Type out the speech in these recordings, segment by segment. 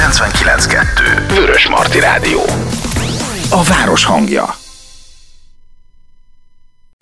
99.2 Vörös Marti Rádió. A város hangja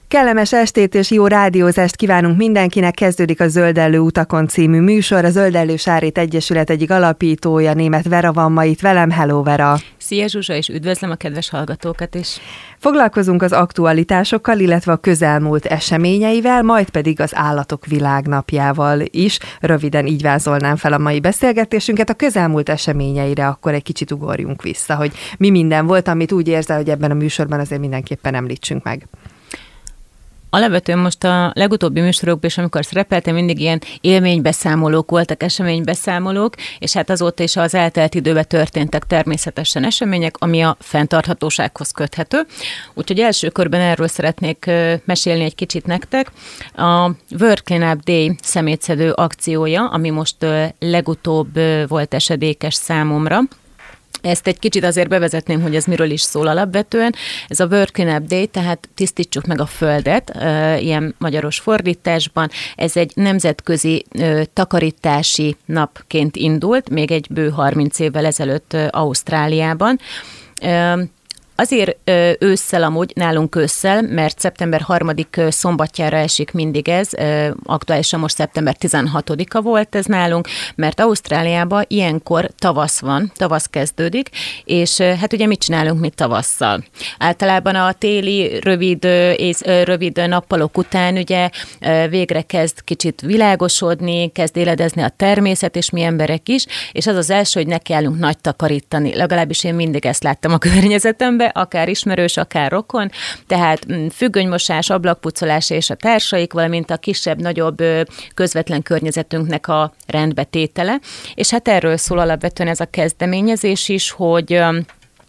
Kellemes estét és jó rádiózást kívánunk mindenkinek. Kezdődik a Zöldellő utakon című műsor. A Zöldellő Sárít Egyesület egyik alapítója, német Vera van ma itt velem. Hello Vera! Szia Zsuzsa, és üdvözlöm a kedves hallgatókat is! Foglalkozunk az aktualitásokkal, illetve a közelmúlt eseményeivel, majd pedig az állatok világnapjával is. Röviden így vázolnám fel a mai beszélgetésünket. A közelmúlt eseményeire akkor egy kicsit ugorjunk vissza, hogy mi minden volt, amit úgy érzel, hogy ebben a műsorban azért mindenképpen említsünk meg. Alapvetően most a legutóbbi műsorokban is, amikor szerepeltem, mindig ilyen élménybeszámolók voltak, eseménybeszámolók, és hát azóta is az eltelt időben történtek természetesen események, ami a fenntarthatósághoz köthető. Úgyhogy első körben erről szeretnék mesélni egy kicsit nektek. A World Cleanup Day szemétszedő akciója, ami most legutóbb volt esedékes számomra, ezt egy kicsit azért bevezetném, hogy ez miről is szól alapvetően. Ez a World Cleanup Day, tehát tisztítsuk meg a Földet, ilyen magyaros fordításban. Ez egy nemzetközi takarítási napként indult, még egy bő 30 évvel ezelőtt Ausztráliában. Azért ősszel amúgy, nálunk ősszel, mert szeptember harmadik szombatjára esik mindig ez, aktuálisan most szeptember 16-a volt ez nálunk, mert Ausztráliában ilyenkor tavasz van, tavasz kezdődik, és hát ugye mit csinálunk mi tavasszal? Általában a téli rövid, és, rövid nappalok után ugye végre kezd kicsit világosodni, kezd éledezni a természet, és mi emberek is, és az az első, hogy ne kellünk nagy takarítani. Legalábbis én mindig ezt láttam a környezetemben, akár ismerős, akár rokon, tehát mm, függönymosás, ablakpucolás és a társaik, valamint a kisebb-nagyobb közvetlen környezetünknek a rendbetétele. És hát erről szól alapvetően ez a kezdeményezés is, hogy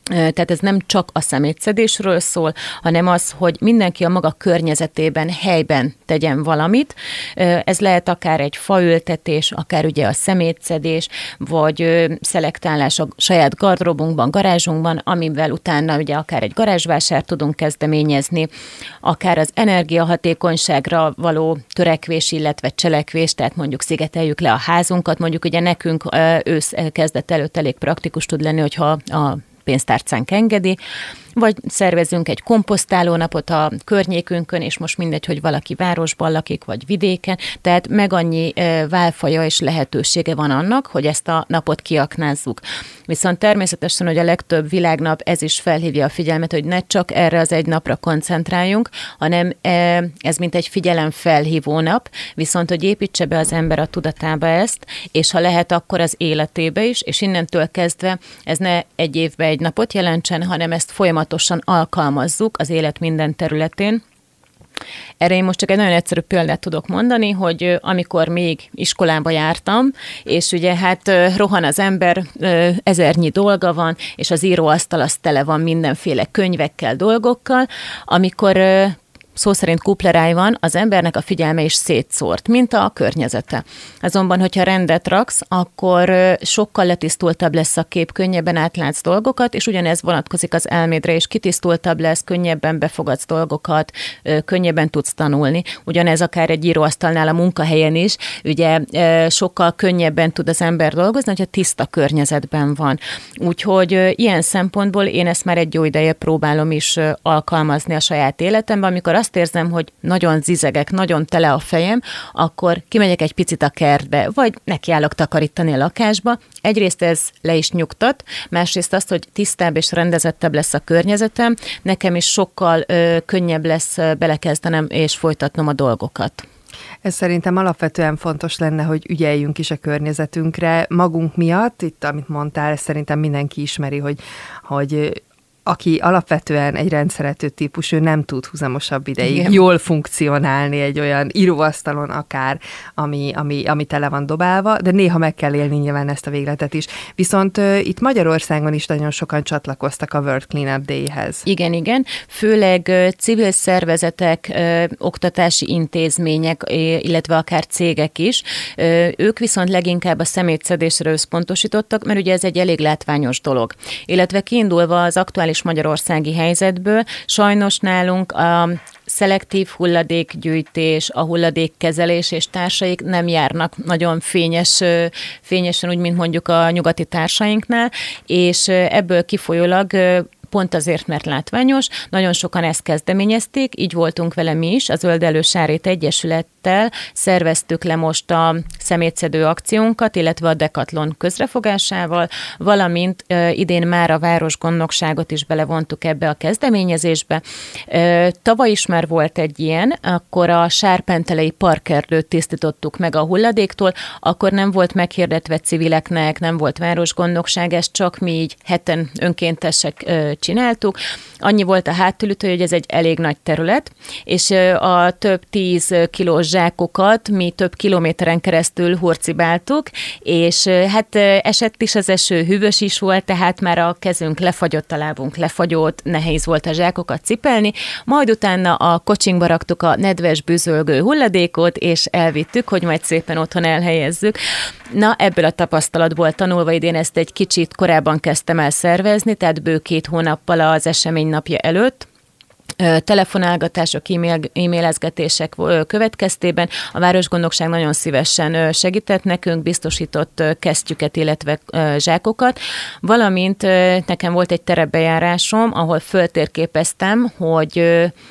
tehát ez nem csak a szemétszedésről szól, hanem az, hogy mindenki a maga környezetében, helyben tegyen valamit. Ez lehet akár egy faültetés, akár ugye a szemétszedés, vagy szelektálás a saját gardrobunkban, garázsunkban, amivel utána ugye akár egy garázsvásárt tudunk kezdeményezni, akár az energiahatékonyságra való törekvés, illetve cselekvés, tehát mondjuk szigeteljük le a házunkat, mondjuk ugye nekünk ősz kezdet előtt elég praktikus tud lenni, hogyha a pénztárcánk engedi, vagy szervezünk egy komposztálónapot a környékünkön, és most mindegy, hogy valaki városban lakik, vagy vidéken, tehát meg annyi válfaja és lehetősége van annak, hogy ezt a napot kiaknázzuk. Viszont természetesen, hogy a legtöbb világnap ez is felhívja a figyelmet, hogy ne csak erre az egy napra koncentráljunk, hanem ez mint egy figyelem felhívó nap, viszont hogy építse be az ember a tudatába ezt, és ha lehet, akkor az életébe is, és innentől kezdve ez ne egy évbe egy napot jelentsen, hanem ezt folyamatosan folyamatosan alkalmazzuk az élet minden területén. Erre én most csak egy nagyon egyszerű példát tudok mondani, hogy amikor még iskolába jártam, és ugye hát rohan az ember, ezernyi dolga van, és az íróasztal az tele van mindenféle könyvekkel, dolgokkal, amikor szó szerint kupleráj van, az embernek a figyelme is szétszórt, mint a környezete. Azonban, hogyha rendet raksz, akkor sokkal letisztultabb lesz a kép, könnyebben átlátsz dolgokat, és ugyanez vonatkozik az elmédre, és kitisztultabb lesz, könnyebben befogadsz dolgokat, könnyebben tudsz tanulni. Ugyanez akár egy íróasztalnál a munkahelyen is, ugye sokkal könnyebben tud az ember dolgozni, hogyha tiszta környezetben van. Úgyhogy ilyen szempontból én ezt már egy jó ideje próbálom is alkalmazni a saját életemben, amikor azt azt érzem, hogy nagyon zizegek, nagyon tele a fejem, akkor kimegyek egy picit a kertbe, vagy nekiállok takarítani a lakásba. Egyrészt ez le is nyugtat, másrészt azt, hogy tisztább és rendezettebb lesz a környezetem, nekem is sokkal ö, könnyebb lesz belekezdenem és folytatnom a dolgokat. Ez szerintem alapvetően fontos lenne, hogy ügyeljünk is a környezetünkre magunk miatt. Itt, amit mondtál, szerintem mindenki ismeri, hogy, hogy aki alapvetően egy rendszerető típus, ő nem tud húzamosabb ideig Igen. jól funkcionálni egy olyan íróasztalon akár, ami, ami, ami tele van dobálva, de néha meg kell élni nyilván ezt a végletet is. Viszont uh, itt Magyarországon is nagyon sokan csatlakoztak a World Cleanup Day-hez. Igen, igen. Főleg uh, civil szervezetek, uh, oktatási intézmények, illetve akár cégek is. Uh, ők viszont leginkább a szemétszedésre összpontosítottak, mert ugye ez egy elég látványos dolog. Illetve kiindulva az aktuális aktuális magyarországi helyzetből. Sajnos nálunk a szelektív hulladékgyűjtés, a hulladékkezelés és társaik nem járnak nagyon fényes, fényesen, úgy, mint mondjuk a nyugati társainknál, és ebből kifolyólag pont azért, mert látványos. Nagyon sokan ezt kezdeményezték, így voltunk vele mi is, a Zöld Elősárét Egyesülettel szerveztük le most a szemétszedő akciónkat, illetve a Decathlon közrefogásával, valamint idén már a városgondnokságot is belevontuk ebbe a kezdeményezésbe. Tavaly is már volt egy ilyen, akkor a Sárpentelei parkerdőt tisztítottuk meg a hulladéktól, akkor nem volt meghirdetve civileknek, nem volt városgondnokság, ez csak mi így heten önkéntesek csináltuk. Annyi volt a háttülütő, hogy ez egy elég nagy terület, és a több tíz kilós zsákokat mi több kilométeren keresztül hurcibáltuk, és hát esett is az eső, hűvös is volt, tehát már a kezünk lefagyott, a lábunk lefagyott, nehéz volt a zsákokat cipelni, majd utána a kocsinkba raktuk a nedves, bűzölgő hulladékot, és elvittük, hogy majd szépen otthon elhelyezzük. Na, ebből a tapasztalatból tanulva idén ezt egy kicsit korábban kezdtem el szervezni, tehát bő két hónappal az esemény napja előtt, telefonálgatások, e-mail, e-mailezgetések következtében a Városgondokság nagyon szívesen segített nekünk, biztosított kesztyüket, illetve zsákokat, valamint nekem volt egy terepbejárásom, ahol föltérképeztem, hogy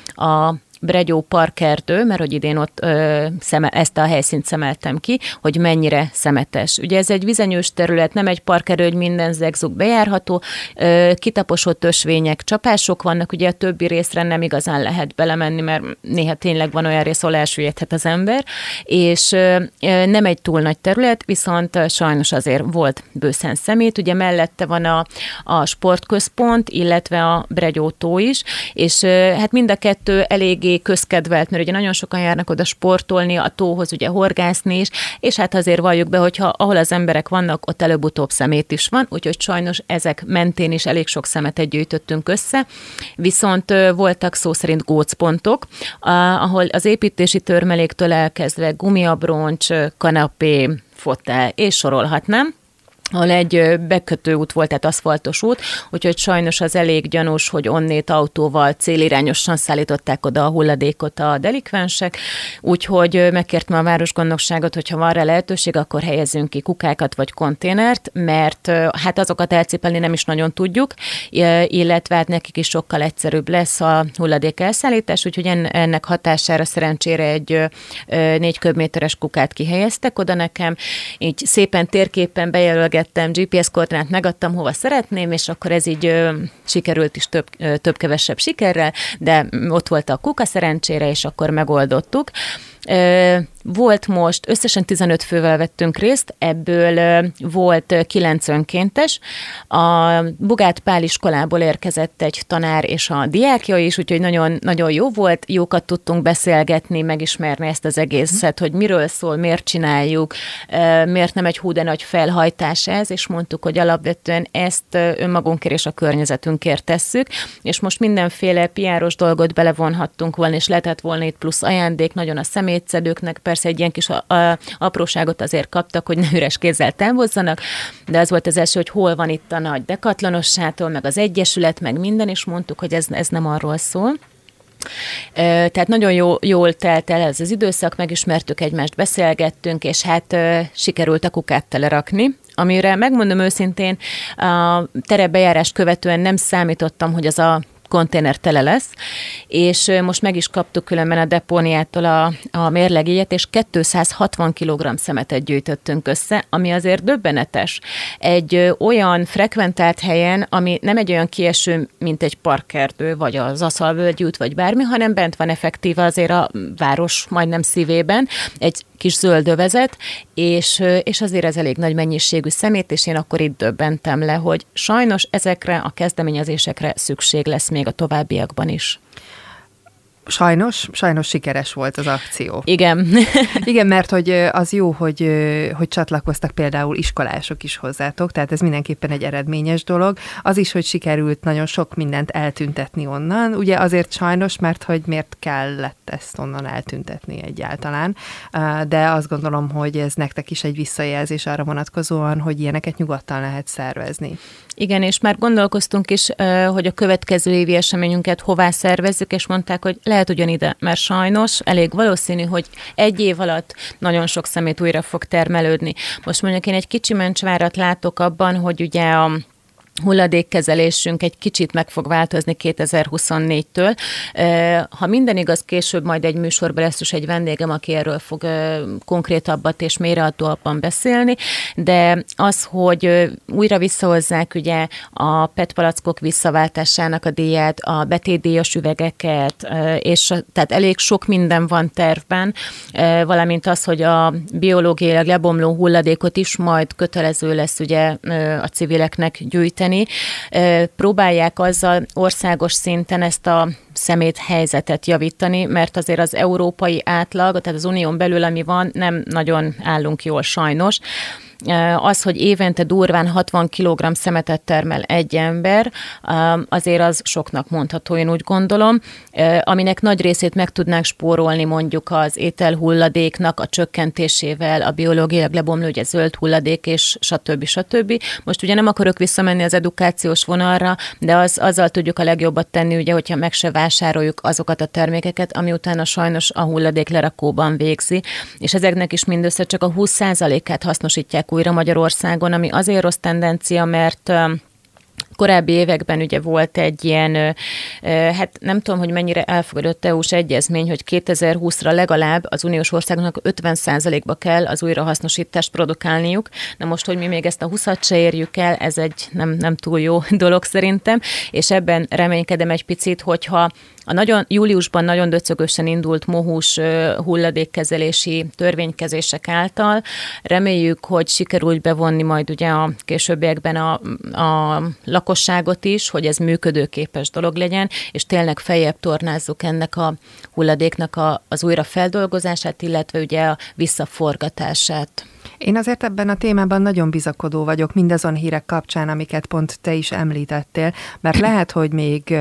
a Bregyó parkerdő, mert hogy idén ott ö, szeme, ezt a helyszínt szemeltem ki, hogy mennyire szemetes. Ugye ez egy vizenyős terület, nem egy parkerdő, hogy minden zegzug bejárható, ö, kitaposott ösvények, csapások vannak, ugye a többi részre nem igazán lehet belemenni, mert néha tényleg van olyan rész, ahol elsüllyedhet az ember, és ö, nem egy túl nagy terület, viszont sajnos azért volt bőszen szemét, ugye mellette van a, a sportközpont, illetve a Bregyó tó is, és ö, hát mind a kettő eléggé eléggé közkedvelt, mert ugye nagyon sokan járnak oda sportolni, a tóhoz ugye horgászni is, és hát azért valljuk be, hogyha ahol az emberek vannak, ott előbb-utóbb szemét is van, úgyhogy sajnos ezek mentén is elég sok szemetet gyűjtöttünk össze, viszont voltak szó szerint gócpontok, ahol az építési törmeléktől elkezdve gumiabroncs, kanapé, fotel, és sorolhatnám, ahol egy bekötő út volt, tehát aszfaltos út, úgyhogy sajnos az elég gyanús, hogy onnét autóval célirányosan szállították oda a hulladékot a delikvensek, úgyhogy megkértem a városgondnokságot, hogyha van rá lehetőség, akkor helyezzünk ki kukákat vagy konténert, mert hát azokat elcipelni nem is nagyon tudjuk, illetve hát nekik is sokkal egyszerűbb lesz a hulladék elszállítás, úgyhogy ennek hatására szerencsére egy négy köbméteres kukát kihelyeztek oda nekem, így szépen térképen bejelölgettem nézegettem, GPS koordinát megadtam, hova szeretném, és akkor ez így ö, sikerült is több, ö, több-kevesebb sikerrel, de ott volt a kuka szerencsére, és akkor megoldottuk. Ö, volt most, összesen 15 fővel vettünk részt, ebből volt 9 önkéntes. A Bugát Pál iskolából érkezett egy tanár és a diákja is, úgyhogy nagyon, nagyon jó volt, jókat tudtunk beszélgetni, megismerni ezt az egészet, hogy miről szól, miért csináljuk, miért nem egy hú de nagy felhajtás ez, és mondtuk, hogy alapvetően ezt önmagunkért és a környezetünkért tesszük, és most mindenféle piáros dolgot belevonhattunk volna, és lehetett volna itt plusz ajándék nagyon a szemétszedőknek, persze egy ilyen kis a, a, apróságot azért kaptak, hogy ne üres kézzel távozzanak, de az volt az első, hogy hol van itt a nagy dekatlanosságtól, meg az egyesület, meg minden, és mondtuk, hogy ez, ez nem arról szól. Tehát nagyon jó, jól telt el ez az időszak, megismertük egymást, beszélgettünk, és hát sikerült a kukát telerakni, amire megmondom őszintén, a terepbejárást követően nem számítottam, hogy az a konténer tele lesz, és most meg is kaptuk különben a depóniától a, a mérlegélyet, és 260 kg szemetet gyűjtöttünk össze, ami azért döbbenetes. Egy olyan frekventált helyen, ami nem egy olyan kieső, mint egy parkerdő, vagy az aszalvölgyi út, vagy bármi, hanem bent van effektíve azért a város majdnem szívében, egy kis zöldövezet, és, és azért ez elég nagy mennyiségű szemét, és én akkor itt döbbentem le, hogy sajnos ezekre a kezdeményezésekre szükség lesz még a továbbiakban is. Sajnos, sajnos sikeres volt az akció. Igen. Igen, mert hogy az jó, hogy, hogy csatlakoztak például iskolások is hozzátok, tehát ez mindenképpen egy eredményes dolog. Az is, hogy sikerült nagyon sok mindent eltüntetni onnan, ugye azért sajnos, mert hogy miért kellett ezt onnan eltüntetni egyáltalán, de azt gondolom, hogy ez nektek is egy visszajelzés arra vonatkozóan, hogy ilyeneket nyugodtan lehet szervezni. Igen, és már gondolkoztunk is, hogy a következő évi eseményünket hová szervezzük, és mondták, hogy lehet ugyanide, mert sajnos elég valószínű, hogy egy év alatt nagyon sok szemét újra fog termelődni. Most mondjuk én egy kicsi mencsvárat látok abban, hogy ugye a hulladékkezelésünk egy kicsit meg fog változni 2024-től. Ha minden igaz, később majd egy műsorban lesz is egy vendégem, aki erről fog konkrétabbat és mélyrehatóabban beszélni, de az, hogy újra visszahozzák ugye a PET palackok visszaváltásának a díját, a betétdíjas üvegeket, és tehát elég sok minden van tervben, valamint az, hogy a biológiailag lebomló hulladékot is majd kötelező lesz ugye a civileknek gyűjteni, segíteni. Próbálják azzal országos szinten ezt a szemét helyzetet javítani, mert azért az európai átlag, tehát az unión belül, ami van, nem nagyon állunk jól sajnos az, hogy évente durván 60 kg szemetet termel egy ember, azért az soknak mondható, én úgy gondolom, aminek nagy részét meg tudnánk spórolni mondjuk az ételhulladéknak a csökkentésével, a biológiailag lebomló, ugye zöld hulladék, és stb. stb. Most ugye nem akarok visszamenni az edukációs vonalra, de az, azzal tudjuk a legjobbat tenni, ugye, hogyha meg se vásároljuk azokat a termékeket, ami utána sajnos a hulladék lerakóban végzi, és ezeknek is mindössze csak a 20%-át hasznosítják újra Magyarországon, ami azért rossz tendencia, mert korábbi években ugye volt egy ilyen, hát nem tudom, hogy mennyire elfogadott EU-s egyezmény, hogy 2020-ra legalább az uniós országoknak 50%-ba kell az újrahasznosítást produkálniuk. Na most, hogy mi még ezt a 20-at se érjük el, ez egy nem, nem túl jó dolog szerintem, és ebben reménykedem egy picit, hogyha a nagyon, júliusban nagyon döcögösen indult mohús hulladékkezelési törvénykezések által reméljük, hogy sikerült bevonni majd ugye a későbbiekben a, a lakosságot is, hogy ez működőképes dolog legyen, és tényleg feljebb tornázzuk ennek a hulladéknak a, az újrafeldolgozását, illetve ugye a visszaforgatását. Én azért ebben a témában nagyon bizakodó vagyok mindazon hírek kapcsán, amiket pont te is említettél, mert lehet, hogy még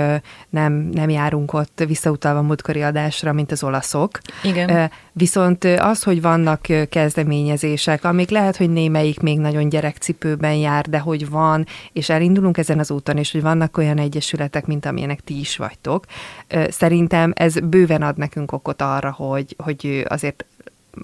nem, nem járunk ott visszautalva múltkori adásra, mint az olaszok. Igen. Viszont az, hogy vannak kezdeményezések, amik lehet, hogy némelyik még nagyon gyerekcipőben jár, de hogy van, és elindulunk ezen az úton, és hogy vannak olyan egyesületek, mint amilyenek ti is vagytok, szerintem ez bőven ad nekünk okot arra, hogy, hogy azért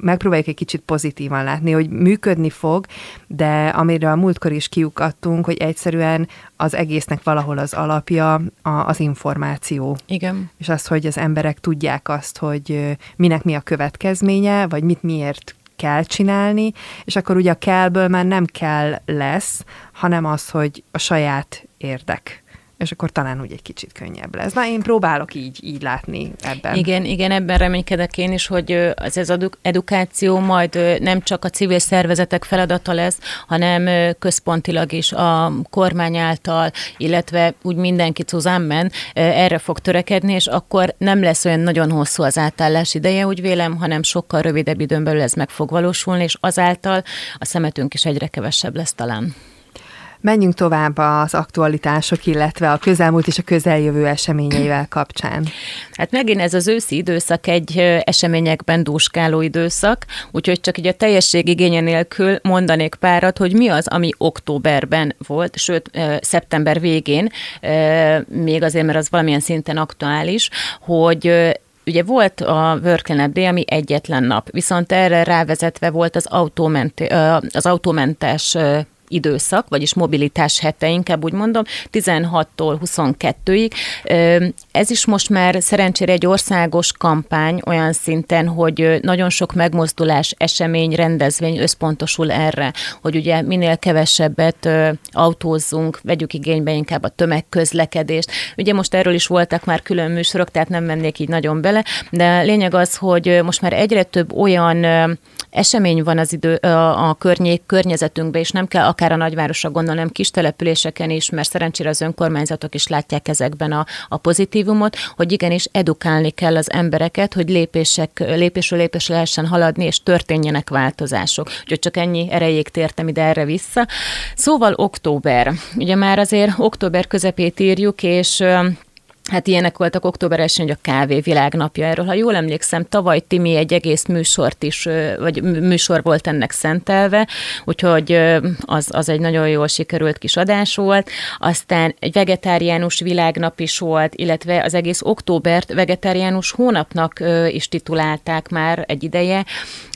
megpróbáljuk egy kicsit pozitívan látni, hogy működni fog, de amire a múltkor is kiukadtunk, hogy egyszerűen az egésznek valahol az alapja az információ. Igen. És az, hogy az emberek tudják azt, hogy minek mi a következménye, vagy mit miért kell csinálni, és akkor ugye a kellből már nem kell lesz, hanem az, hogy a saját érdek és akkor talán úgy egy kicsit könnyebb lesz. Na, én próbálok így, így látni ebben. Igen, igen, ebben reménykedek én is, hogy az ez edukáció majd nem csak a civil szervezetek feladata lesz, hanem központilag is a kormány által, illetve úgy mindenki zusammen erre fog törekedni, és akkor nem lesz olyan nagyon hosszú az átállás ideje, úgy vélem, hanem sokkal rövidebb időn belül ez meg fog valósulni, és azáltal a szemetünk is egyre kevesebb lesz talán. Menjünk tovább az aktualitások, illetve a közelmúlt és a közeljövő eseményeivel kapcsán. Hát megint ez az őszi időszak egy eseményekben dúskáló időszak, úgyhogy csak így a teljesség igénye nélkül mondanék párat, hogy mi az, ami októberben volt, sőt, szeptember végén, még azért, mert az valamilyen szinten aktuális, hogy Ugye volt a Work Day, ami egyetlen nap, viszont erre rávezetve volt az, autóment, az autómentes időszak, vagyis mobilitás hete, inkább úgy mondom, 16-tól 22-ig. Ez is most már szerencsére egy országos kampány olyan szinten, hogy nagyon sok megmozdulás, esemény, rendezvény összpontosul erre, hogy ugye minél kevesebbet autózzunk, vegyük igénybe inkább a tömegközlekedést. Ugye most erről is voltak már külön műsorok, tehát nem mennék így nagyon bele, de lényeg az, hogy most már egyre több olyan esemény van az idő, a, a környék, környezetünkben, és nem kell akár a nagyvárosra gondolni, hanem kis településeken is, mert szerencsére az önkormányzatok is látják ezekben a, a pozitívumot, hogy igenis edukálni kell az embereket, hogy lépések, lépésről lépésre lehessen haladni, és történjenek változások. Úgyhogy csak ennyi erejéig tértem ide erre vissza. Szóval október. Ugye már azért október közepét írjuk, és Hát ilyenek voltak október 1 hogy a kávé világnapja erről. Ha jól emlékszem, tavaly Timi egy egész műsort is, vagy műsor volt ennek szentelve, úgyhogy az, az egy nagyon jól sikerült kis adás volt. Aztán egy vegetáriánus világnap is volt, illetve az egész októbert vegetáriánus hónapnak is titulálták már egy ideje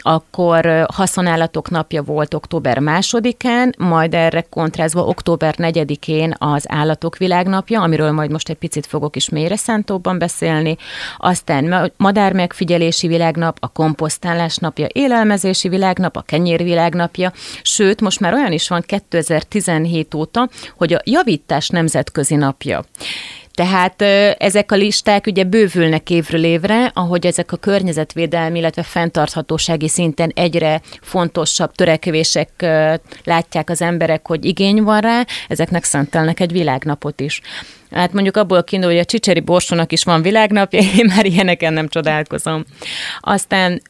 akkor haszonállatok napja volt október másodikán, majd erre kontrázva október negyedikén az állatok világnapja, amiről majd most egy picit fogok is mélyre szántóban beszélni, aztán madár megfigyelési világnap, a komposztálás napja, élelmezési világnap, a kenyér világnapja, sőt, most már olyan is van 2017 óta, hogy a javítás nemzetközi napja. Tehát ezek a listák ugye bővülnek évről évre, ahogy ezek a környezetvédelmi, illetve fenntarthatósági szinten egyre fontosabb törekvések látják az emberek, hogy igény van rá, ezeknek szentelnek egy világnapot is. Hát mondjuk abból kiindul, hogy a csicseri borsónak is van világnapja, én már ilyeneken nem csodálkozom. Aztán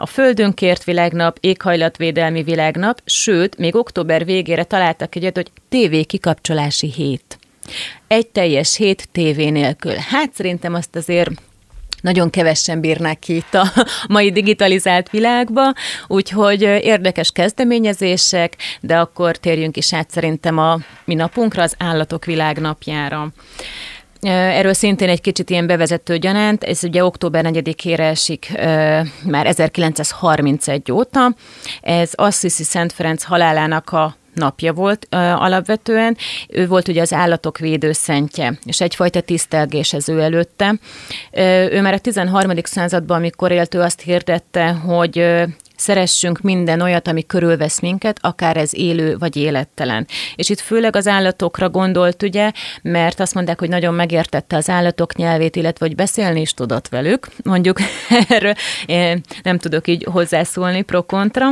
a Földünkért világnap, éghajlatvédelmi világnap, sőt, még október végére találtak egyet, hogy TV kikapcsolási hét egy teljes hét tévé nélkül. Hát szerintem azt azért nagyon kevesen bírnák ki itt a mai digitalizált világba, úgyhogy érdekes kezdeményezések, de akkor térjünk is át szerintem a mi napunkra, az állatok világnapjára. Erről szintén egy kicsit ilyen bevezető gyanánt, ez ugye október 4-ére esik már 1931 óta. Ez Assisi Szent Ferenc halálának a napja volt ö, alapvetően. Ő volt ugye az állatok védőszentje, és egyfajta tisztelgés ez ő előtte. Ö, ő már a 13. században, amikor élt, ő azt hirdette, hogy ö, szeressünk minden olyat, ami körülvesz minket, akár ez élő vagy élettelen. És itt főleg az állatokra gondolt, ugye, mert azt mondták, hogy nagyon megértette az állatok nyelvét, illetve hogy beszélni is tudott velük. Mondjuk erről nem tudok így hozzászólni pro-kontra.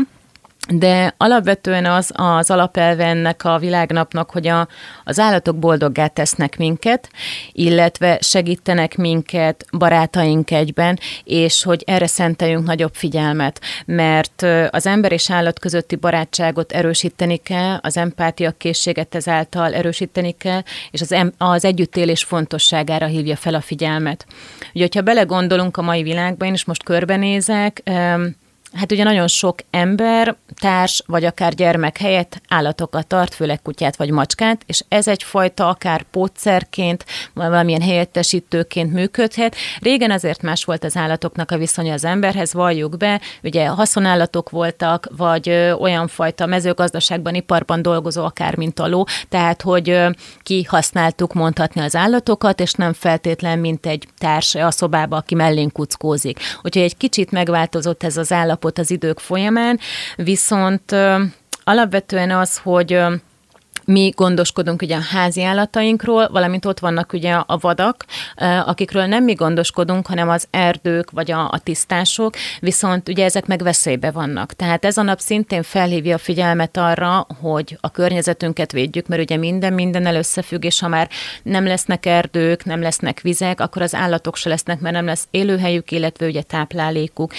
De alapvetően az az alapelve ennek a világnapnak, hogy a, az állatok boldoggá tesznek minket, illetve segítenek minket, barátaink egyben, és hogy erre szenteljünk nagyobb figyelmet, mert az ember és állat közötti barátságot erősíteni kell, az empátia készséget ezáltal erősíteni kell, és az, em, az együttélés fontosságára hívja fel a figyelmet. Ugye, hogyha belegondolunk a mai világban, én is most körbenézek, Hát ugye nagyon sok ember, társ vagy akár gyermek helyett állatokat tart, főleg kutyát vagy macskát, és ez egyfajta akár pótszerként, valamilyen helyettesítőként működhet. Régen azért más volt az állatoknak a viszonya az emberhez, valljuk be, ugye haszonállatok voltak, vagy olyan fajta mezőgazdaságban, iparban dolgozó, akár mint a ló, tehát hogy kihasználtuk mondhatni az állatokat, és nem feltétlen mint egy társ a szobába, aki mellén kuckózik. Úgyhogy egy kicsit megváltozott ez az állapot, állapot az idők folyamán, viszont alapvetően az, hogy mi gondoskodunk ugye a házi állatainkról, valamint ott vannak ugye a vadak, akikről nem mi gondoskodunk, hanem az erdők vagy a, a tisztások, viszont ugye ezek meg veszélybe vannak. Tehát ez a nap szintén felhívja a figyelmet arra, hogy a környezetünket védjük, mert ugye minden minden összefügg, és ha már nem lesznek erdők, nem lesznek vizek, akkor az állatok se lesznek, mert nem lesz élőhelyük, illetve ugye táplálékuk.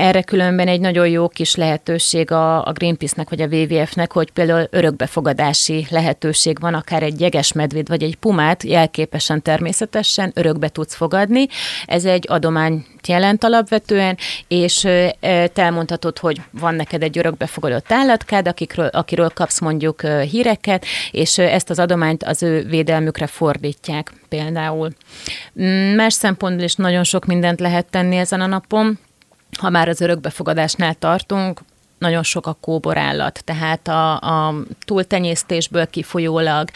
Erre különben egy nagyon jó kis lehetőség a, a Greenpeace-nek vagy a WWF-nek, hogy például örökbefogadási lehetőség van, akár egy jeges medvéd vagy egy pumát jelképesen természetesen örökbe tudsz fogadni. Ez egy adomány jelent alapvetően, és te elmondhatod, hogy van neked egy örökbefogadott állatkád, akikről, akiről kapsz mondjuk híreket, és ezt az adományt az ő védelmükre fordítják például. Mm, más szempontból is nagyon sok mindent lehet tenni ezen a napon ha már az örökbefogadásnál tartunk, nagyon sok a kóborállat, tehát a, a túltenyésztésből kifolyólag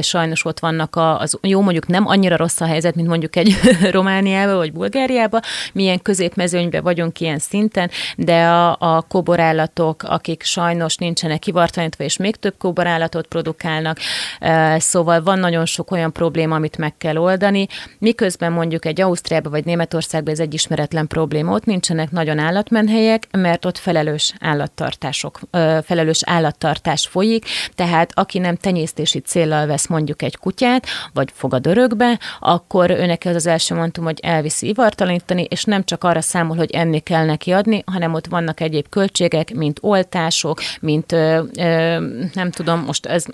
sajnos ott vannak a, az, jó mondjuk nem annyira rossz a helyzet, mint mondjuk egy Romániába vagy Bulgáriába, milyen középmezőnyben vagyunk ilyen szinten, de a, a kóborállatok, akik sajnos nincsenek kivartanítva, és még több kóborállatot produkálnak, szóval van nagyon sok olyan probléma, amit meg kell oldani, miközben mondjuk egy Ausztriába vagy Németországban ez egy ismeretlen probléma, ott nincsenek nagyon állatmenhelyek, mert ott felelős állattartások, felelős állattartás folyik, tehát aki nem tenyésztési célral vesz mondjuk egy kutyát, vagy fogad örökbe, akkor őnek ez az első mondtum, hogy elviszi ivartalanítani, és nem csak arra számol, hogy enni kell neki adni, hanem ott vannak egyéb költségek, mint oltások, mint ö, ö, nem tudom, most ez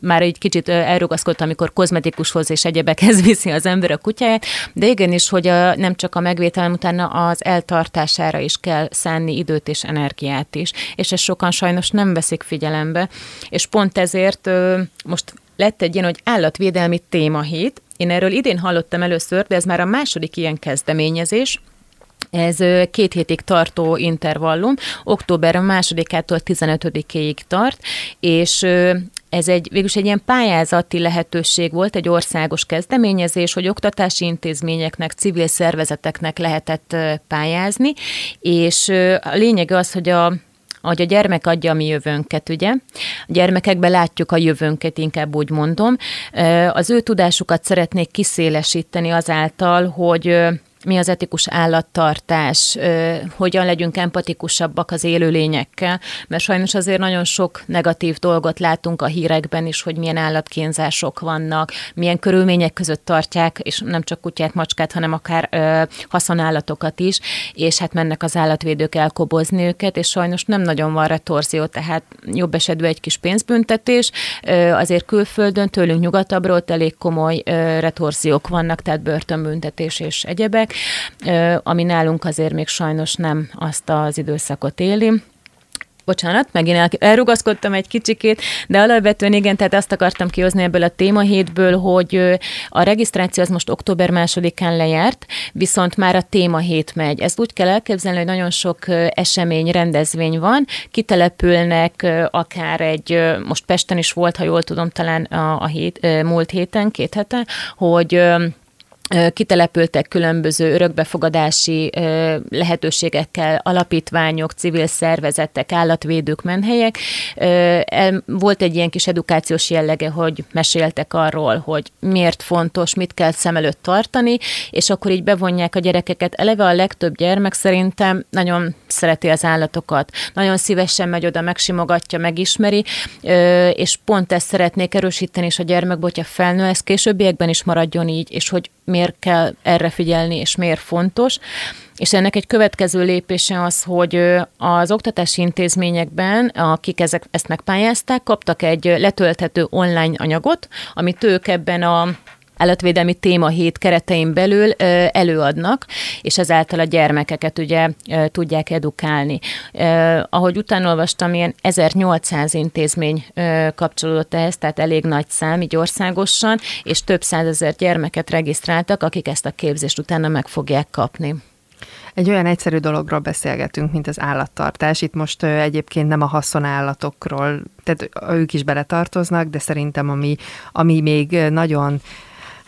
már egy kicsit elrugaszkodott, amikor kozmetikushoz és egyebekhez viszi az ember a kutyáját, de igenis, hogy a, nem csak a megvételem utána az eltartására is kell szánni időt és energiát is, és ezt sokan sajnos nem veszik figyelembe, és pont ezért most lett egy ilyen, hogy állatvédelmi témahét. Én erről idén hallottam először, de ez már a második ilyen kezdeményezés, ez két hétig tartó intervallum, október másodikától 15-ig tart, és ez egy, végülis egy ilyen pályázati lehetőség volt, egy országos kezdeményezés, hogy oktatási intézményeknek, civil szervezeteknek lehetett pályázni, és a lényeg az, hogy a hogy a gyermek adja a mi jövőnket, ugye? A gyermekekben látjuk a jövőnket, inkább úgy mondom. Az ő tudásukat szeretnék kiszélesíteni azáltal, hogy mi az etikus állattartás, hogyan legyünk empatikusabbak az élőlényekkel, mert sajnos azért nagyon sok negatív dolgot látunk a hírekben is, hogy milyen állatkínzások vannak, milyen körülmények között tartják, és nem csak kutyát, macskát, hanem akár ö, haszonállatokat is, és hát mennek az állatvédők elkobozni őket, és sajnos nem nagyon van retorzió, tehát jobb esetben egy kis pénzbüntetés, ö, azért külföldön, tőlünk nyugatabbról elég komoly ö, retorziók vannak, tehát börtönbüntetés és egyebek, ami nálunk azért még sajnos nem azt az időszakot éli bocsánat, megint elrugaszkodtam egy kicsikét, de alapvetően igen, tehát azt akartam kihozni ebből a témahétből, hogy a regisztráció az most október másodikán lejárt, viszont már a témahét megy. Ezt úgy kell elképzelni, hogy nagyon sok esemény, rendezvény van, kitelepülnek akár egy, most Pesten is volt, ha jól tudom, talán a, a hét, múlt héten, két hete, hogy kitelepültek különböző örökbefogadási lehetőségekkel, alapítványok, civil szervezetek, állatvédők, menhelyek. Volt egy ilyen kis edukációs jellege, hogy meséltek arról, hogy miért fontos, mit kell szem előtt tartani, és akkor így bevonják a gyerekeket. Eleve a legtöbb gyermek szerintem nagyon szereti az állatokat, nagyon szívesen megy oda, megsimogatja, megismeri, és pont ezt szeretnék erősíteni, és a gyermek, hogyha felnő, ez későbbiekben is maradjon így, és hogy miért kell erre figyelni, és miért fontos. És ennek egy következő lépése az, hogy az oktatási intézményekben, akik ezek, ezt megpályázták, kaptak egy letölthető online anyagot, amit ők ebben a állatvédelmi téma hét keretein belül előadnak, és ezáltal a gyermekeket ugye tudják edukálni. Ahogy utána olvastam, ilyen 1800 intézmény kapcsolódott ehhez, tehát elég nagy szám, így országosan, és több százezer gyermeket regisztráltak, akik ezt a képzést utána meg fogják kapni. Egy olyan egyszerű dologról beszélgetünk, mint az állattartás. Itt most egyébként nem a haszonállatokról, tehát ők is beletartoznak, de szerintem ami, ami még nagyon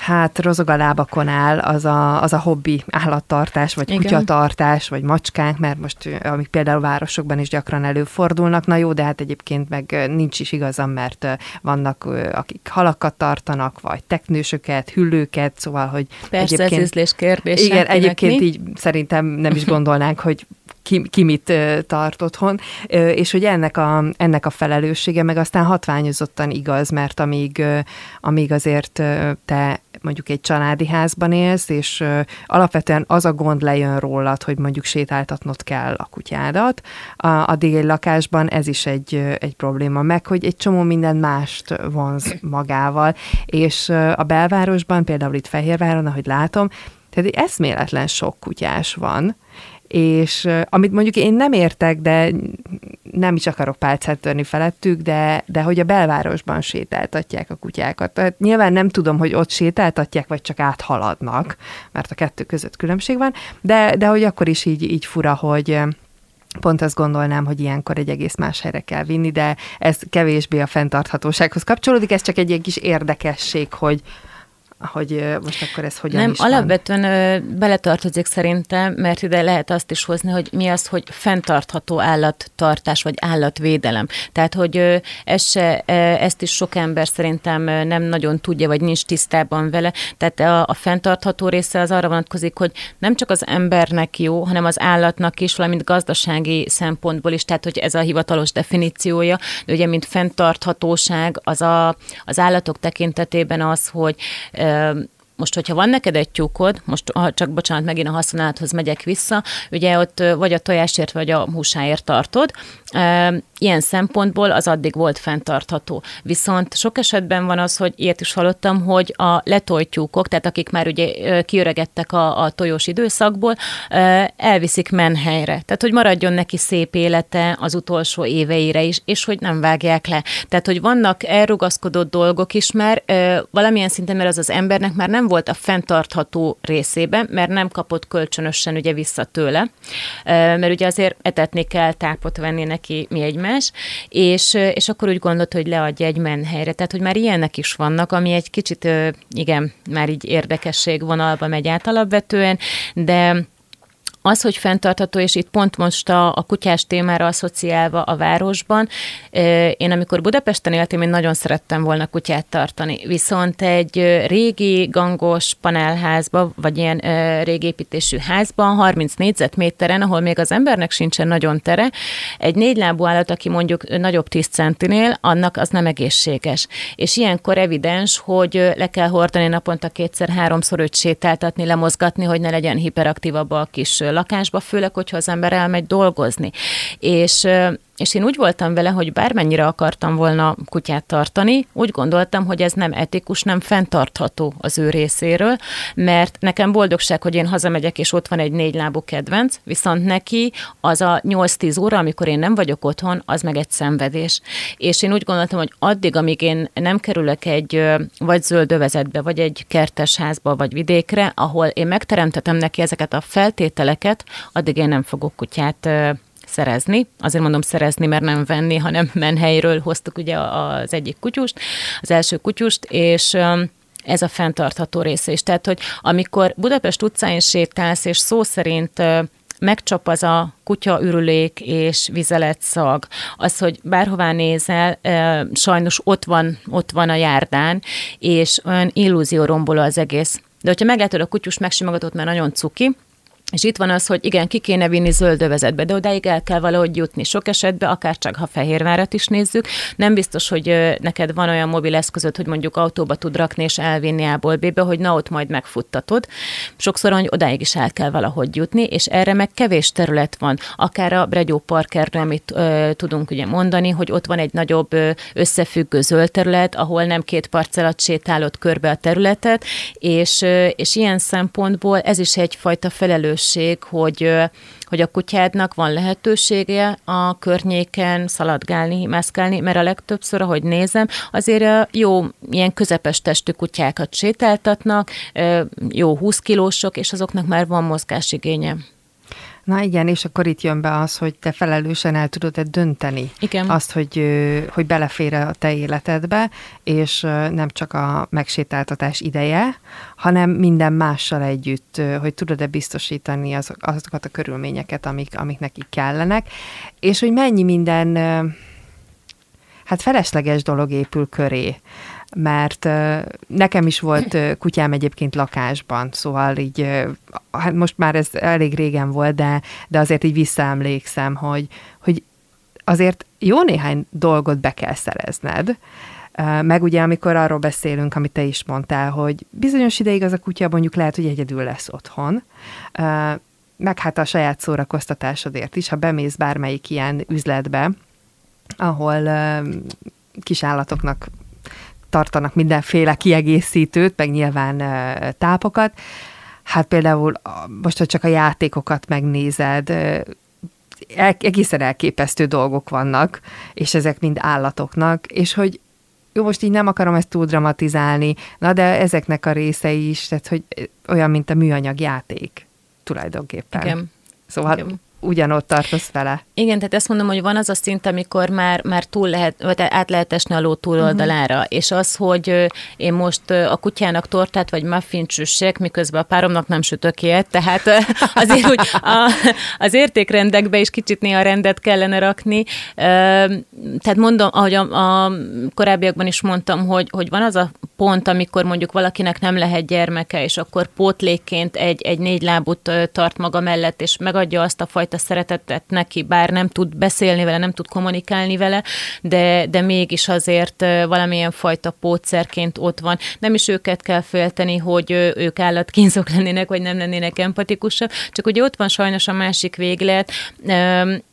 hát rozog a lábakon áll az a, az a hobbi állattartás, vagy Igen. kutyatartás, vagy macskánk, mert most amik például városokban is gyakran előfordulnak, na jó, de hát egyébként meg nincs is igazam, mert vannak akik halakat tartanak, vagy teknősöket, hüllőket, szóval, hogy Persze, egyébként... ez kérdés. Igen, egyébként mi? így szerintem nem is gondolnánk, hogy ki, ki mit tart otthon, és hogy ennek a, ennek a felelőssége meg aztán hatványozottan igaz, mert amíg, amíg azért te mondjuk egy családi házban élsz, és alapvetően az a gond lejön rólad, hogy mondjuk sétáltatnod kell a kutyádat, a, déli lakásban ez is egy, egy probléma, meg hogy egy csomó minden mást vonz magával, és a belvárosban, például itt Fehérváron, ahogy látom, tehát egy eszméletlen sok kutyás van, és amit mondjuk én nem értek, de nem is akarok pálcát törni felettük, de, de hogy a belvárosban sétáltatják a kutyákat. Tehát nyilván nem tudom, hogy ott sétáltatják, vagy csak áthaladnak, mert a kettő között különbség van, de, de hogy akkor is így, így fura, hogy pont azt gondolnám, hogy ilyenkor egy egész más helyre kell vinni, de ez kevésbé a fenntarthatósághoz kapcsolódik, ez csak egy ilyen kis érdekesség, hogy, hogy most akkor ez hogyan Nem, is alapvetően van. beletartozik szerintem, mert ide lehet azt is hozni, hogy mi az, hogy fenntartható állattartás, vagy állatvédelem. Tehát, hogy ez se, ezt is sok ember szerintem nem nagyon tudja, vagy nincs tisztában vele. Tehát a, a fenntartható része az arra vonatkozik, hogy nem csak az embernek jó, hanem az állatnak is, valamint gazdasági szempontból is, tehát, hogy ez a hivatalos definíciója, de ugye, mint fenntarthatóság, az a, az állatok tekintetében az, hogy um, most, hogyha van neked egy tyúkod, most ha csak bocsánat, megint a használathoz megyek vissza, ugye ott vagy a tojásért, vagy a húsáért tartod, ilyen szempontból az addig volt fenntartható. Viszont sok esetben van az, hogy ilyet is hallottam, hogy a letolt tyúkok, tehát akik már ugye kiöregettek a, a tojós időszakból, elviszik menhelyre. Tehát, hogy maradjon neki szép élete az utolsó éveire is, és hogy nem vágják le. Tehát, hogy vannak elrugaszkodott dolgok is, mert valamilyen szinten, mert az az embernek már nem volt a fenntartható részében, mert nem kapott kölcsönösen ugye vissza tőle, mert ugye azért etetni kell, tápot venni neki, mi egymás, és, és akkor úgy gondolt, hogy leadja egy menhelyre. Tehát, hogy már ilyenek is vannak, ami egy kicsit, igen, már így érdekesség vonalba megy át alapvetően, de az, hogy fenntartható, és itt pont most a, a kutyás témára asszociálva a városban, én amikor Budapesten éltem, én nagyon szerettem volna kutyát tartani, viszont egy régi gangos panelházba, vagy ilyen régi építésű házban, 30 négyzetméteren, ahol még az embernek sincsen nagyon tere, egy négylábú állat, aki mondjuk nagyobb 10 centinél, annak az nem egészséges. És ilyenkor evidens, hogy le kell hordani naponta kétszer-háromszor őt sétáltatni, lemozgatni, hogy ne legyen hiperaktívabb a kis lakásba, főleg, hogyha az ember elmegy dolgozni. És és én úgy voltam vele, hogy bármennyire akartam volna kutyát tartani, úgy gondoltam, hogy ez nem etikus, nem fenntartható az ő részéről, mert nekem boldogság, hogy én hazamegyek, és ott van egy négylábú kedvenc, viszont neki az a 8-10 óra, amikor én nem vagyok otthon, az meg egy szenvedés. És én úgy gondoltam, hogy addig, amíg én nem kerülök egy vagy zöld övezetbe, vagy egy kertes házba, vagy vidékre, ahol én megteremtetem neki ezeket a feltételeket, addig én nem fogok kutyát szerezni. Azért mondom szerezni, mert nem venni, hanem menhelyről hoztuk ugye az egyik kutyust, az első kutyust, és ez a fenntartható része is. Tehát, hogy amikor Budapest utcáin sétálsz, és szó szerint megcsap az a kutya ürülék és vizelet szag. Az, hogy bárhová nézel, sajnos ott van, ott van a járdán, és olyan illúzió romboló az egész. De hogyha meglátod a kutyus megsimogatott, mert nagyon cuki, és itt van az, hogy igen, ki kéne vinni zöld övezetbe, de odáig el kell valahogy jutni. Sok esetben, akár csak ha Fehérvárat is nézzük, nem biztos, hogy neked van olyan mobil eszközöd, hogy mondjuk autóba tud rakni és elvinni A-ból hogy na ott majd megfuttatod. Sokszor, hogy odáig is el kell valahogy jutni, és erre meg kevés terület van. Akár a Bregyó Parkerre, amit ö, tudunk ugye mondani, hogy ott van egy nagyobb ö, összefüggő zöld terület, ahol nem két parcellat sétálod körbe a területet, és, ö, és ilyen szempontból ez is egyfajta felelős lehetőség, hogy hogy a kutyádnak van lehetősége a környéken szaladgálni, mászkálni, mert a legtöbbször, ahogy nézem, azért jó ilyen közepes testű kutyákat sétáltatnak, jó 20 kilósok, és azoknak már van mozgásigénye. Na igen, és akkor itt jön be az, hogy te felelősen el tudod-e dönteni igen. azt, hogy, hogy belefér a te életedbe, és nem csak a megsétáltatás ideje, hanem minden mással együtt, hogy tudod-e biztosítani az, azokat a körülményeket, amik, amik nekik kellenek, és hogy mennyi minden hát felesleges dolog épül köré mert nekem is volt kutyám egyébként lakásban, szóval így, hát most már ez elég régen volt, de, de azért így visszaemlékszem, hogy, hogy azért jó néhány dolgot be kell szerezned, meg ugye, amikor arról beszélünk, amit te is mondtál, hogy bizonyos ideig az a kutya mondjuk lehet, hogy egyedül lesz otthon, meg hát a saját szórakoztatásodért is, ha bemész bármelyik ilyen üzletbe, ahol kis állatoknak tartanak mindenféle kiegészítőt, meg nyilván tápokat. Hát például most, hogy csak a játékokat megnézed, egészen elképesztő dolgok vannak, és ezek mind állatoknak, és hogy jó, most így nem akarom ezt túl dramatizálni, na de ezeknek a részei is, tehát hogy olyan, mint a műanyag játék tulajdonképpen. Igen. Szóval Igen ugyanott tartasz vele. Igen, tehát ezt mondom, hogy van az a szint, amikor már, már túl lehet, vagy át lehet esni a ló túloldalára, uh-huh. és az, hogy én most a kutyának tortát vagy muffin süssek, miközben a páromnak nem sütök ilyet, tehát azért hogy a, az értékrendekbe is kicsit néha rendet kellene rakni. Tehát mondom, ahogy a, a korábbiakban is mondtam, hogy, hogy van az a pont, amikor mondjuk valakinek nem lehet gyermeke, és akkor pótlékként egy, egy négy lábút tart maga mellett, és megadja azt a fajta szeretetet neki, bár nem tud beszélni vele, nem tud kommunikálni vele, de, de mégis azért valamilyen fajta pótszerként ott van. Nem is őket kell félteni, hogy ők állatkínzók lennének, vagy nem lennének empatikusak, csak hogy ott van sajnos a másik véglet,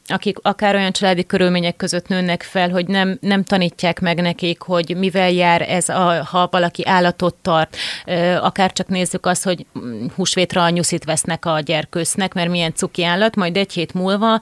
akik akár olyan családi körülmények között nőnek fel, hogy nem, nem tanítják meg nekik, hogy mivel jár ez, a, ha valaki állatot tart, akár csak nézzük azt, hogy húsvétra a nyuszit vesznek a gyerkősznek, mert milyen cuki állat, majd egy hét múlva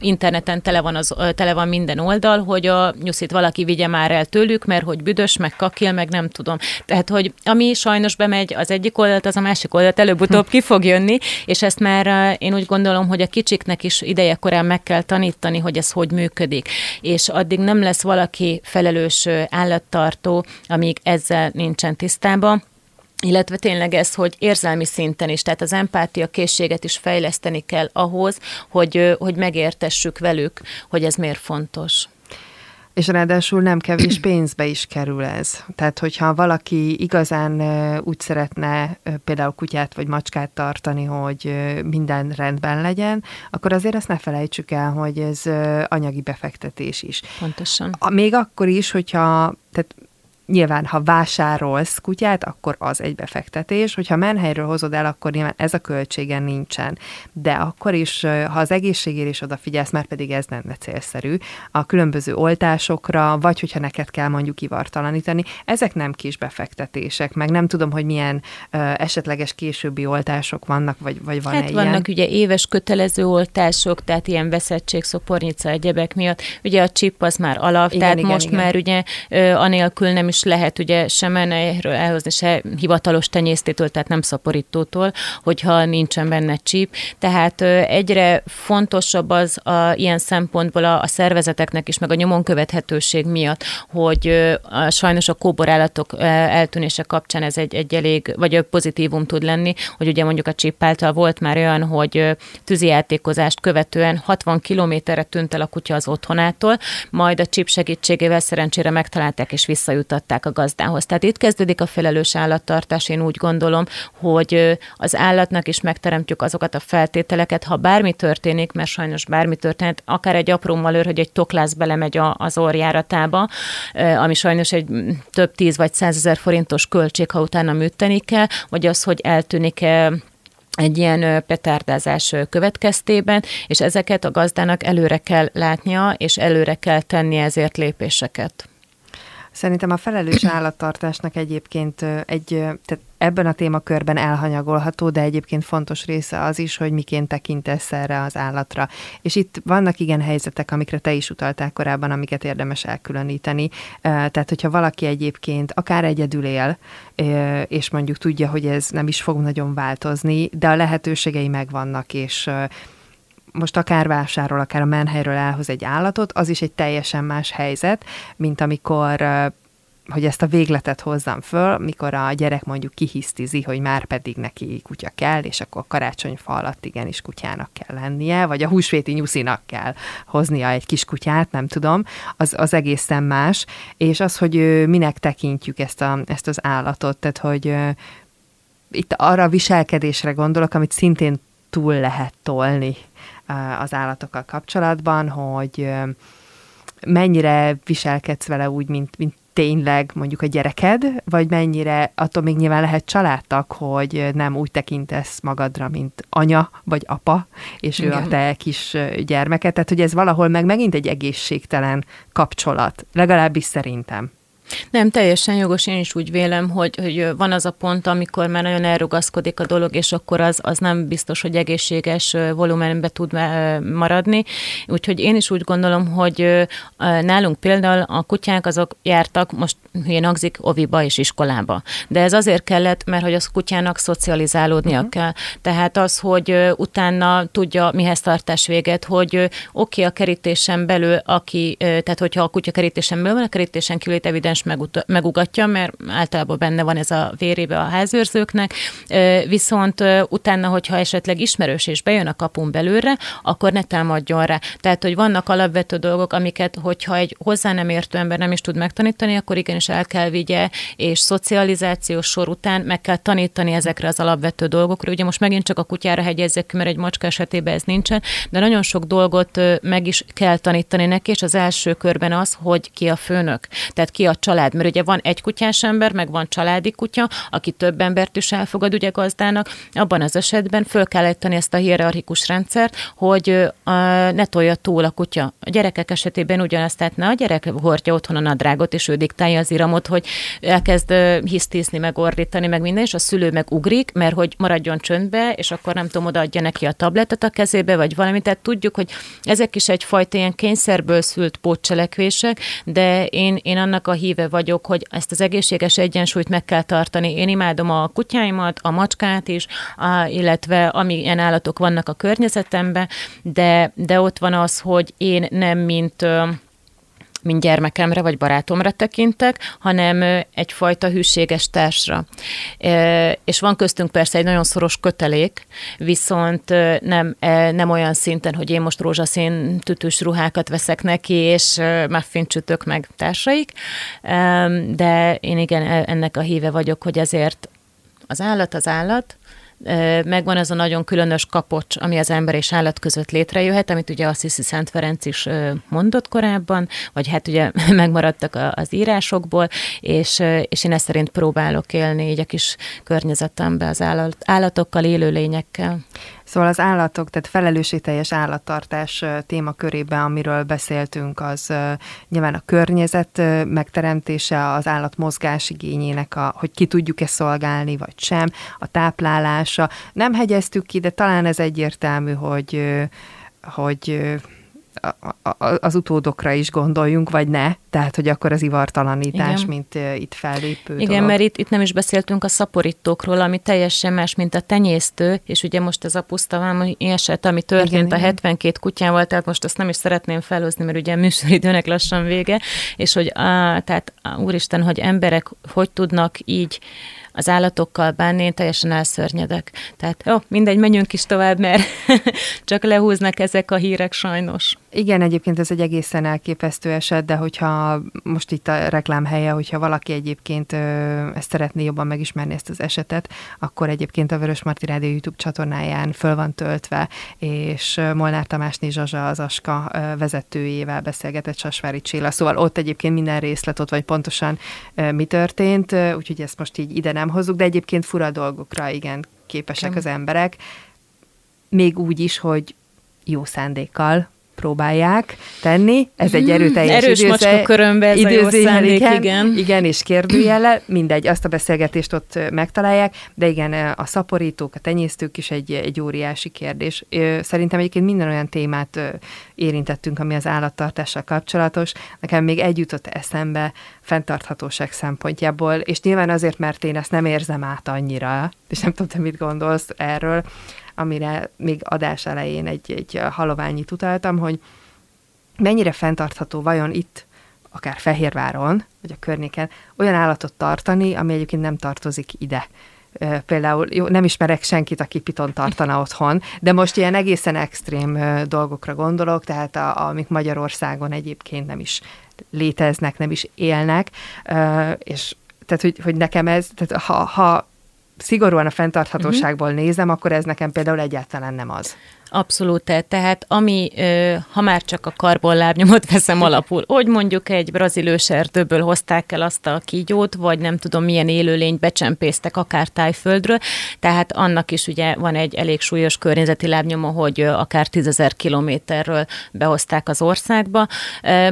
interneten tele van, az, tele van minden oldal, hogy a nyuszit valaki vigye már el tőlük, mert hogy büdös, meg kakil, meg nem tudom. Tehát, hogy ami sajnos bemegy az egyik oldalt, az a másik oldalt előbb-utóbb ki fog jönni, és ezt már én úgy gondolom, hogy a kicsiknek is ideje korán meg meg kell tanítani, hogy ez hogy működik. És addig nem lesz valaki felelős állattartó, amíg ezzel nincsen tisztában illetve tényleg ez, hogy érzelmi szinten is, tehát az empátia készséget is fejleszteni kell ahhoz, hogy, hogy megértessük velük, hogy ez miért fontos. És ráadásul nem kevés pénzbe is kerül ez. Tehát, hogyha valaki igazán úgy szeretne például kutyát vagy macskát tartani, hogy minden rendben legyen, akkor azért ezt ne felejtsük el, hogy ez anyagi befektetés is. Pontosan. Még akkor is, hogyha tehát Nyilván, ha vásárolsz kutyát, akkor az egy befektetés, hogyha menhelyről hozod el, akkor nyilván ez a költsége nincsen. De akkor is, ha az egészségére is odafigyelsz, már pedig ez lenne célszerű, a különböző oltásokra, vagy hogyha neked kell mondjuk ivartalanítani, ezek nem kis befektetések, meg nem tudom, hogy milyen uh, esetleges későbbi oltások vannak, vagy, vagy van-e hát vannak ugye éves kötelező oltások, tehát ilyen veszettség, szopornica, egyebek miatt. Ugye a chip az már alap, igen, tehát igen, most igen. már ugye uh, anélkül nem is lehet ugye sem elhozni, se hivatalos tenyésztétől, tehát nem szaporítótól, hogyha nincsen benne csíp. Tehát egyre fontosabb az a, ilyen szempontból a, a szervezeteknek is, meg a nyomon követhetőség miatt, hogy a, sajnos a kóborállatok eltűnése kapcsán ez egy, egy elég, vagy pozitívum tud lenni, hogy ugye mondjuk a csíp által volt már olyan, hogy tűzijátékozást követően 60 kilométerre tűnt el a kutya az otthonától, majd a csíp segítségével szerencsére megtalálták és visszajutott visszaadták a gazdához. Tehát itt kezdődik a felelős állattartás, én úgy gondolom, hogy az állatnak is megteremtjük azokat a feltételeket, ha bármi történik, mert sajnos bármi történik, akár egy apró malőr, hogy egy toklász belemegy az orjáratába, ami sajnos egy több tíz vagy százezer forintos költség, ha utána műteni kell, vagy az, hogy eltűnik egy ilyen petárdázás következtében, és ezeket a gazdának előre kell látnia, és előre kell tenni ezért lépéseket. Szerintem a felelős állattartásnak egyébként egy, tehát ebben a témakörben elhanyagolható, de egyébként fontos része az is, hogy miként tekintesz erre az állatra. És itt vannak igen helyzetek, amikre te is utaltál korábban, amiket érdemes elkülöníteni. Tehát, hogyha valaki egyébként akár egyedül él, és mondjuk tudja, hogy ez nem is fog nagyon változni, de a lehetőségei megvannak, és most akár vásárol, akár a menhelyről elhoz egy állatot, az is egy teljesen más helyzet, mint amikor hogy ezt a végletet hozzam föl, mikor a gyerek mondjuk kihisztizi, hogy már pedig neki kutya kell, és akkor karácsonyfa alatt igenis kutyának kell lennie, vagy a húsvéti nyuszinak kell hoznia egy kis kutyát, nem tudom, az, az egészen más, és az, hogy minek tekintjük ezt, a, ezt az állatot, tehát hogy itt arra a viselkedésre gondolok, amit szintén túl lehet tolni az állatokkal kapcsolatban, hogy mennyire viselkedsz vele úgy, mint, mint tényleg mondjuk a gyereked, vagy mennyire, attól még nyilván lehet családtak, hogy nem úgy tekintesz magadra, mint anya vagy apa, és Igen. ő a te kis gyermeket, tehát hogy ez valahol meg megint egy egészségtelen kapcsolat, legalábbis szerintem. Nem, teljesen jogos, én is úgy vélem, hogy, hogy van az a pont, amikor már nagyon elrugaszkodik a dolog, és akkor az, az nem biztos, hogy egészséges volumenbe tud maradni. Úgyhogy én is úgy gondolom, hogy nálunk például a kutyák azok jártak, most hülyén hangzik, oviba és iskolába. De ez azért kellett, mert hogy az kutyának szocializálódnia uh-huh. kell. Tehát az, hogy utána tudja mihez tartás véget, hogy oké, okay, a kerítésen belül, aki, tehát hogyha a kutya kerítésen belül van, a kerítésen kívül evidens megugatja, mert általában benne van ez a vérébe a házőrzőknek, viszont utána, hogyha esetleg ismerős és bejön a kapun belőle, akkor ne támadjon rá. Tehát, hogy vannak alapvető dolgok, amiket, hogyha egy hozzá nem értő ember nem is tud megtanítani, akkor igenis el kell vigye, és szocializációs sor után meg kell tanítani ezekre az alapvető dolgokra. Ugye most megint csak a kutyára hegyezzek, mert egy macska esetében ez nincsen, de nagyon sok dolgot meg is kell tanítani neki, és az első körben az, hogy ki a főnök, tehát ki a család, mert ugye van egy kutyás ember, meg van családi kutya, aki több embert is elfogad ugye gazdának, abban az esetben föl kell ejteni ezt a hierarchikus rendszert, hogy ne tolja túl a kutya. A gyerekek esetében ugyanazt, tehát ne a gyerek hordja otthon a nadrágot, és ő diktálja az iramot, hogy elkezd hisztizni, meg ordítani, meg minden, és a szülő meg ugrik, mert hogy maradjon csöndbe, és akkor nem tudom, odaadja neki a tabletet a kezébe, vagy valami. Tehát tudjuk, hogy ezek is egyfajta ilyen kényszerből szült pótcselekvések, de én, én annak a híve vagyok, hogy ezt az egészséges egyensúlyt meg kell tartani. Én imádom a kutyáimat, a macskát is, a, illetve amilyen állatok vannak a környezetemben, de, de ott van az, hogy én nem mint mint gyermekemre vagy barátomra tekintek, hanem egyfajta hűséges társra. És van köztünk persze egy nagyon szoros kötelék, viszont nem, nem olyan szinten, hogy én most rózsaszín tütős ruhákat veszek neki, és muffin csütök meg társaik, de én igen, e, ennek a híve vagyok, hogy ezért az állat az állat, megvan az a nagyon különös kapocs, ami az ember és állat között létrejöhet, amit ugye Assisi Szent Ferenc is mondott korábban, vagy hát ugye megmaradtak az írásokból, és, és én ezt szerint próbálok élni így a kis környezetembe az állat, állatokkal, élőlényekkel. Szóval az állatok, tehát felelősségteljes állattartás témakörében, amiről beszéltünk, az nyilván a környezet megteremtése, az állat mozgásigényének, a, hogy ki tudjuk-e szolgálni, vagy sem, a táplálása. Nem hegyeztük ki, de talán ez egyértelmű, hogy hogy az utódokra is gondoljunk, vagy ne, tehát, hogy akkor az ivartalanítás, Igen. mint itt fellépő Igen, dolog. mert itt, itt nem is beszéltünk a szaporítókról, ami teljesen más, mint a tenyésztő, és ugye most ez a pusztavám eset, ami történt Igen, a 72 kutyával, tehát most azt nem is szeretném felhozni, mert ugye a műsoridőnek lassan vége, és hogy á, tehát úristen, hogy emberek hogy tudnak így az állatokkal bánni, én teljesen elszörnyedek. Tehát jó, mindegy, menjünk is tovább, mert csak lehúznak ezek a hírek sajnos. Igen, egyébként ez egy egészen elképesztő eset, de hogyha most itt a reklám helye, hogyha valaki egyébként ezt szeretné jobban megismerni ezt az esetet, akkor egyébként a Vörös Marti Rádió YouTube csatornáján föl van töltve, és Molnár Tamásné Zsazsa az Aska vezetőjével beszélgetett Sasvári Csilla, szóval ott egyébként minden részlet ott vagy pontosan mi történt, úgyhogy ezt most így ide nem hozzuk, de egyébként fura dolgokra igen képesek igen. az emberek, még úgy is, hogy jó szándékkal próbálják tenni. Ez egy mhm. erőteljes Erős időze, macska körömbe ez a jó igen, igen. Igen, és kérdőjele, mindegy, azt a beszélgetést ott megtalálják, de igen, a szaporítók, a tenyésztők is egy, egy óriási kérdés. Szerintem egyébként minden olyan témát érintettünk, ami az állattartással kapcsolatos. Nekem még egy jutott eszembe fenntarthatóság szempontjából, és nyilván azért, mert én ezt nem érzem át annyira, és nem tudom, te mit gondolsz erről, amire még adás elején egy, egy haloványit utaltam, hogy mennyire fenntartható vajon itt, akár Fehérváron, vagy a környéken, olyan állatot tartani, ami egyébként nem tartozik ide. Például jó, nem ismerek senkit, aki piton tartana otthon, de most ilyen egészen extrém dolgokra gondolok, tehát a, amik Magyarországon egyébként nem is léteznek, nem is élnek, és tehát, hogy, hogy nekem ez, tehát ha, ha szigorúan a fenntarthatóságból uh-huh. nézem, akkor ez nekem például egyáltalán nem az. Abszolút, tehát ami, ha már csak a karbonlábnyomot veszem alapul, hogy mondjuk egy brazil erdőből hozták el azt a kígyót, vagy nem tudom milyen élőlényt becsempésztek akár tájföldről, tehát annak is ugye van egy elég súlyos környezeti lábnyoma, hogy akár tízezer kilométerről behozták az országba.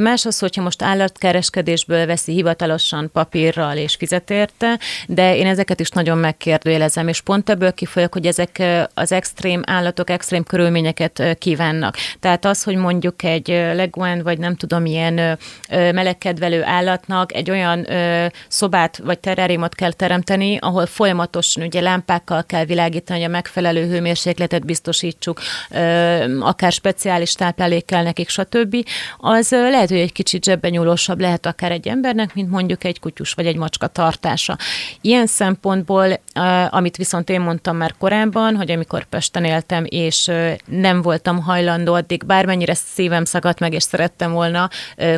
Más az, hogyha most állatkereskedésből veszi hivatalosan papírral és fizet érte, de én ezeket is nagyon megkérdőjelezem, és pont ebből kifolyok, hogy ezek az extrém állatok extrém körülményeket kívánnak. Tehát az, hogy mondjuk egy leguen, vagy nem tudom, ilyen melegkedvelő állatnak egy olyan szobát vagy terráriumot kell teremteni, ahol folyamatosan ugye lámpákkal kell világítani, a megfelelő hőmérsékletet biztosítsuk, akár speciális táplálék kell nekik, stb. Az lehet, hogy egy kicsit zsebben nyúlósabb lehet akár egy embernek, mint mondjuk egy kutyus vagy egy macska tartása. Ilyen szempontból, amit viszont én mondtam már korábban, hogy amikor Pesten éltem, és nem voltam hajlandó addig, bármennyire szívem szakadt meg, és szerettem volna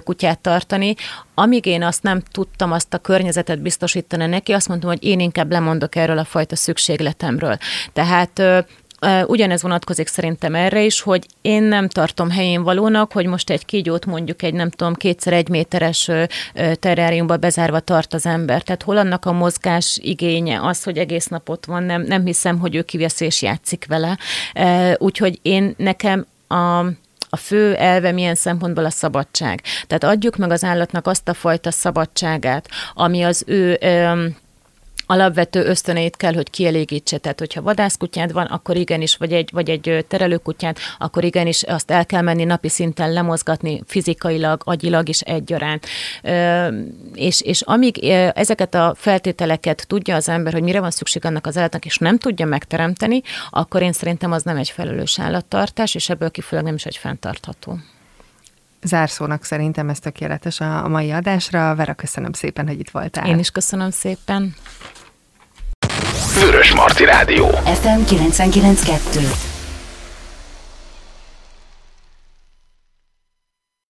kutyát tartani, amíg én azt nem tudtam azt a környezetet biztosítani neki, azt mondtam, hogy én inkább lemondok erről a fajta szükségletemről. Tehát Ugyanez vonatkozik szerintem erre is, hogy én nem tartom helyén valónak, hogy most egy kígyót mondjuk egy nem tudom, kétszer egy méteres terráriumba bezárva tart az ember. Tehát hol annak a mozgás igénye, az, hogy egész nap ott van, nem, nem hiszem, hogy ő kivesz és játszik vele. Úgyhogy én nekem a, a fő elve milyen szempontból a szabadság. Tehát adjuk meg az állatnak azt a fajta szabadságát, ami az ő alapvető ösztöneit kell, hogy kielégítse. Tehát, hogyha vadászkutyád van, akkor igenis, vagy egy, vagy egy terelőkutyád, akkor igenis azt el kell menni napi szinten lemozgatni fizikailag, agyilag is egyaránt. És, és amíg ezeket a feltételeket tudja az ember, hogy mire van szükség annak az állatnak, és nem tudja megteremteni, akkor én szerintem az nem egy felelős állattartás, és ebből kifolyólag nem is egy fenntartható. Zárszónak szerintem ez tökéletes a mai adásra. Vera, köszönöm szépen, hogy itt voltál. Én is köszönöm szépen. Vörös Marti Rádió. FM 992.